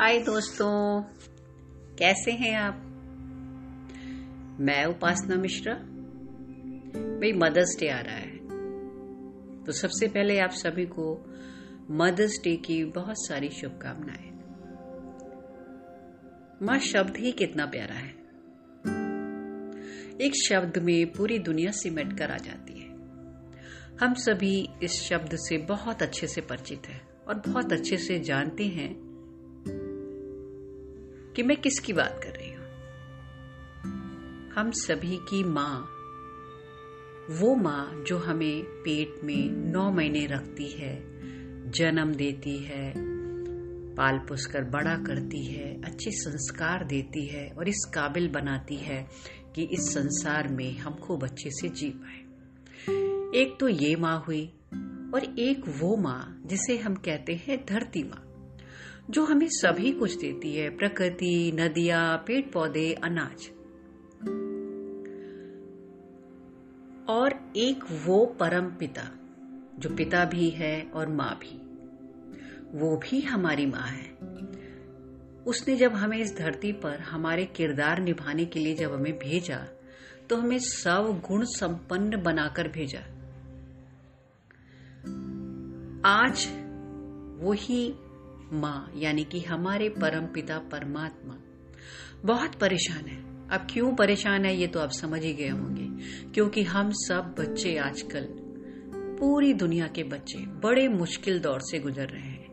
हाय दोस्तों, कैसे हैं आप? मैं उपासना मिश्रा। भाई मदर्स डे आ रहा है। तो सबसे पहले आप सभी को मदर्स डे की बहुत सारी शुभकामनाएँ। माँ, शब्द ही कितना प्यारा है। एक शब्द में पूरी दुनिया सिमट कर आ जाती है। हम सभी इस शब्द से बहुत अच्छे से परिचित हैं और बहुत अच्छे से जानते हैं कि मैं किसकी बात कर रही हूँ? हम सभी की माँ, वो माँ जो हमें पेट में नौ महीने रखती है, जन्म देती है, पाल पोस कर बड़ा करती है, अच्छे संस्कार देती है और इस काबिल बनाती है कि इस संसार में हम खूब अच्छे से जी पाए। एक तो ये माँ हुई और एक वो माँ, जिसे हम कहते हैं धरती माँ। जो हमें सभी कुछ देती है, प्रकृति, नदियाँ पेड़ पौधे अनाज। और एक वो परम पिता, जो पिता भी है और माँ भी। वो भी हमारी माँ है। उसने जब हमें इस धरती पर हमारे किरदार निभाने के लिए जब हमें भेजा तो हमें सब गुण संपन्न बनाकर भेजा। आज वही माँ, यानी कि हमारे परम पिता परमात्मा। बहुत परेशान है। अब क्यों परेशान है ये तो आप समझ ही गए होंगे, क्योंकि हम सब बच्चे आजकल, पूरी दुनिया के बच्चे, बड़े मुश्किल दौर से गुजर रहे हैं।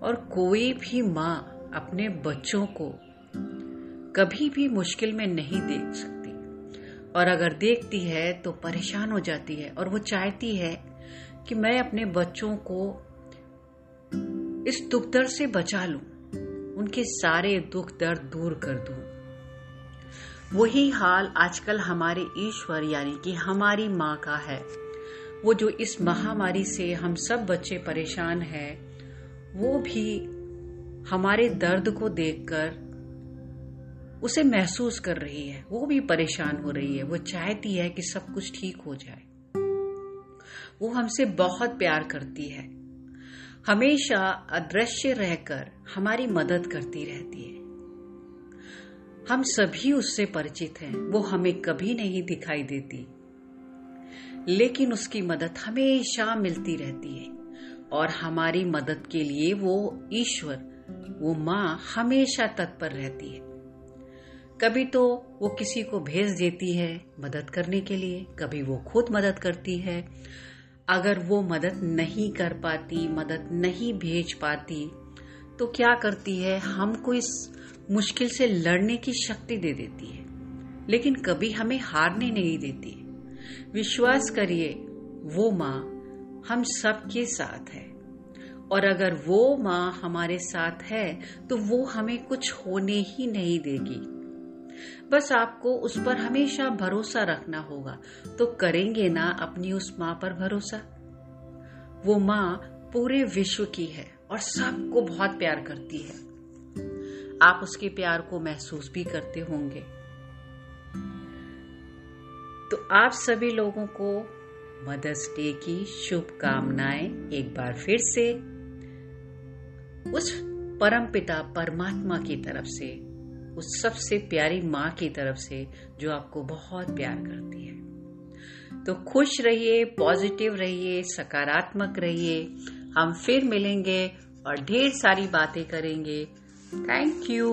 और कोई भी माँ अपने बच्चों को कभी भी मुश्किल में नहीं देख सकती। और अगर देखती है तो परेशान हो जाती है, और वो चाहती है कि मैं अपने बच्चों को इस दुख दर्द से बचा लूँ, उनके सारे दुख दर्द दूर कर दूँ। वही हाल आजकल हमारे ईश्वर, यानी कि हमारी माँ का है। वो जो इस महामारी से हम सब बच्चे परेशान हैं, वो भी हमारे दर्द को देखकर उसे महसूस कर रही है। वो भी परेशान हो रही है। वो चाहती है कि सब कुछ ठीक हो जाए। वो हमसे बहुत प्यार करती है। हमेशा अदृश्य रहकर हमारी मदद करती रहती है। हम सभी उससे परिचित हैं, वो हमें कभी नहीं दिखाई देती। लेकिन उसकी मदद हमेशा मिलती रहती है और हमारी मदद के लिए वो ईश्वर, वो माँ हमेशा तत्पर रहती है। कभी तो वो किसी को भेज देती है मदद करने के लिए, कभी वो खुद मदद करती है अगर वो मदद नहीं कर पाती, मदद नहीं भेज पाती तो क्या करती है? हमको इस मुश्किल से लड़ने की शक्ति दे देती है। लेकिन कभी हमें हारने नहीं देती। विश्वास करिए, वो माँ हम सबके साथ है। और अगर वो माँ हमारे साथ है तो वो हमें कुछ होने ही नहीं देगी। बस आपको उस पर हमेशा भरोसा रखना होगा। तो करेंगे ना अपनी उस माँ पर भरोसा? वो माँ पूरे विश्व की है और सबको बहुत प्यार करती है। आप उसके प्यार को महसूस भी करते होंगे। तो आप सभी लोगों को मदर्स डे की शुभकामनाएँ एक बार फिर से उस परम पिता परमात्मा की तरफ़ से। उस सबसे प्यारी माँ की तरफ़ से जो आपको बहुत प्यार करती है। तो खुश रहिए पॉजिटिव रहिए, सकारात्मक रहिए। हम फिर मिलेंगे और ढेर सारी बातें करेंगे। Thank you